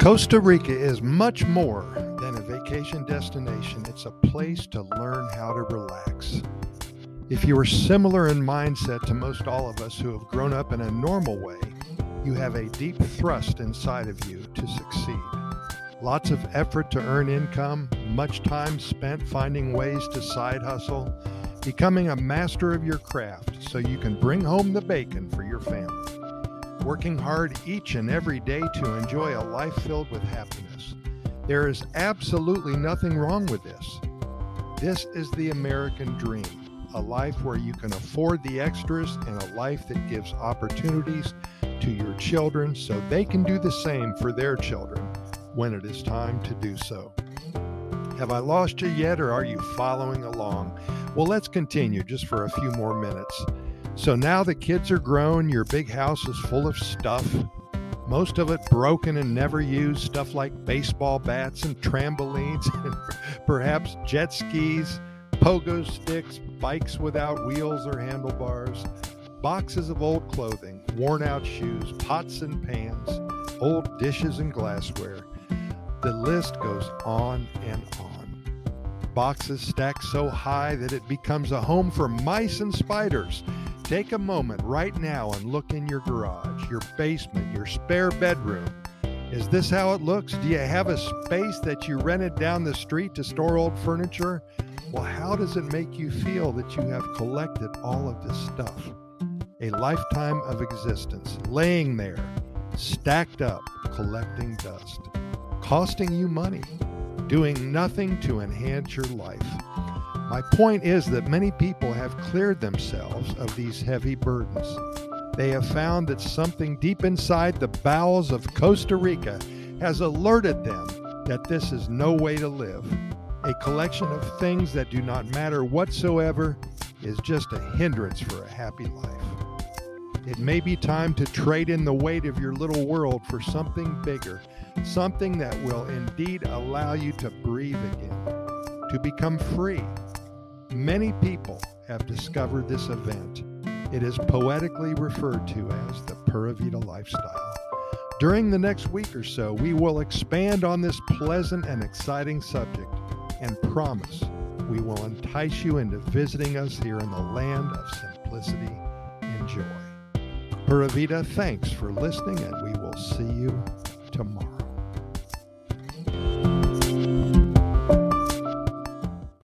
Costa Rica is much more than a vacation destination. It's a place to learn how to relax. If you are similar in mindset to most all of us who have grown up in a normal way, you have a deep thrust inside of you to succeed. Lots of effort to earn income, much time spent finding ways to side hustle, becoming a master of your craft so you can bring home the bacon for your family working hard each and every day to enjoy a life filled with happiness. There is absolutely nothing wrong with this. This is the American dream a life where you can afford the extras and a life that gives opportunities to your children so they can do the same for their children when it is time to do so. Have I lost you yet, or are you following along? Well, let's continue just for a few more minutes. So now the kids are grown, your big house is full of stuff, most of it broken and never used, stuff like baseball bats and trampolines, and perhaps jet skis, pogo sticks, bikes without wheels or handlebars, boxes of old clothing, worn out shoes, pots and pans, old dishes and glassware. The list goes on and on. Boxes stacked so high that it becomes a home for mice and spiders Take a moment right now and look in your garage, your basement, your spare bedroom. Is this how it looks? Do you have a space that you rented down the street to store old furniture? Well, how does it make you feel that you have collected all of this stuff? A lifetime of existence laying there, stacked up, collecting dust, costing you money, doing nothing to enhance your life. My point is that many people have cleared themselves of these heavy burdens. They have found that something deep inside the bowels of Costa Rica has alerted them that this is no way to live. A collection of things that do not matter whatsoever is just a hindrance for a happy life. It may be time to trade in the weight of your little world for something bigger, something that will indeed allow you to breathe again, to become free, Many people have discovered this event. It is poetically referred to as the Pura Vida lifestyle. During the next week or so, we will expand on this pleasant and exciting subject and promise we will entice you into visiting us here in the land of simplicity and joy. Pura Vida, thanks for listening, and we will see you tomorrow.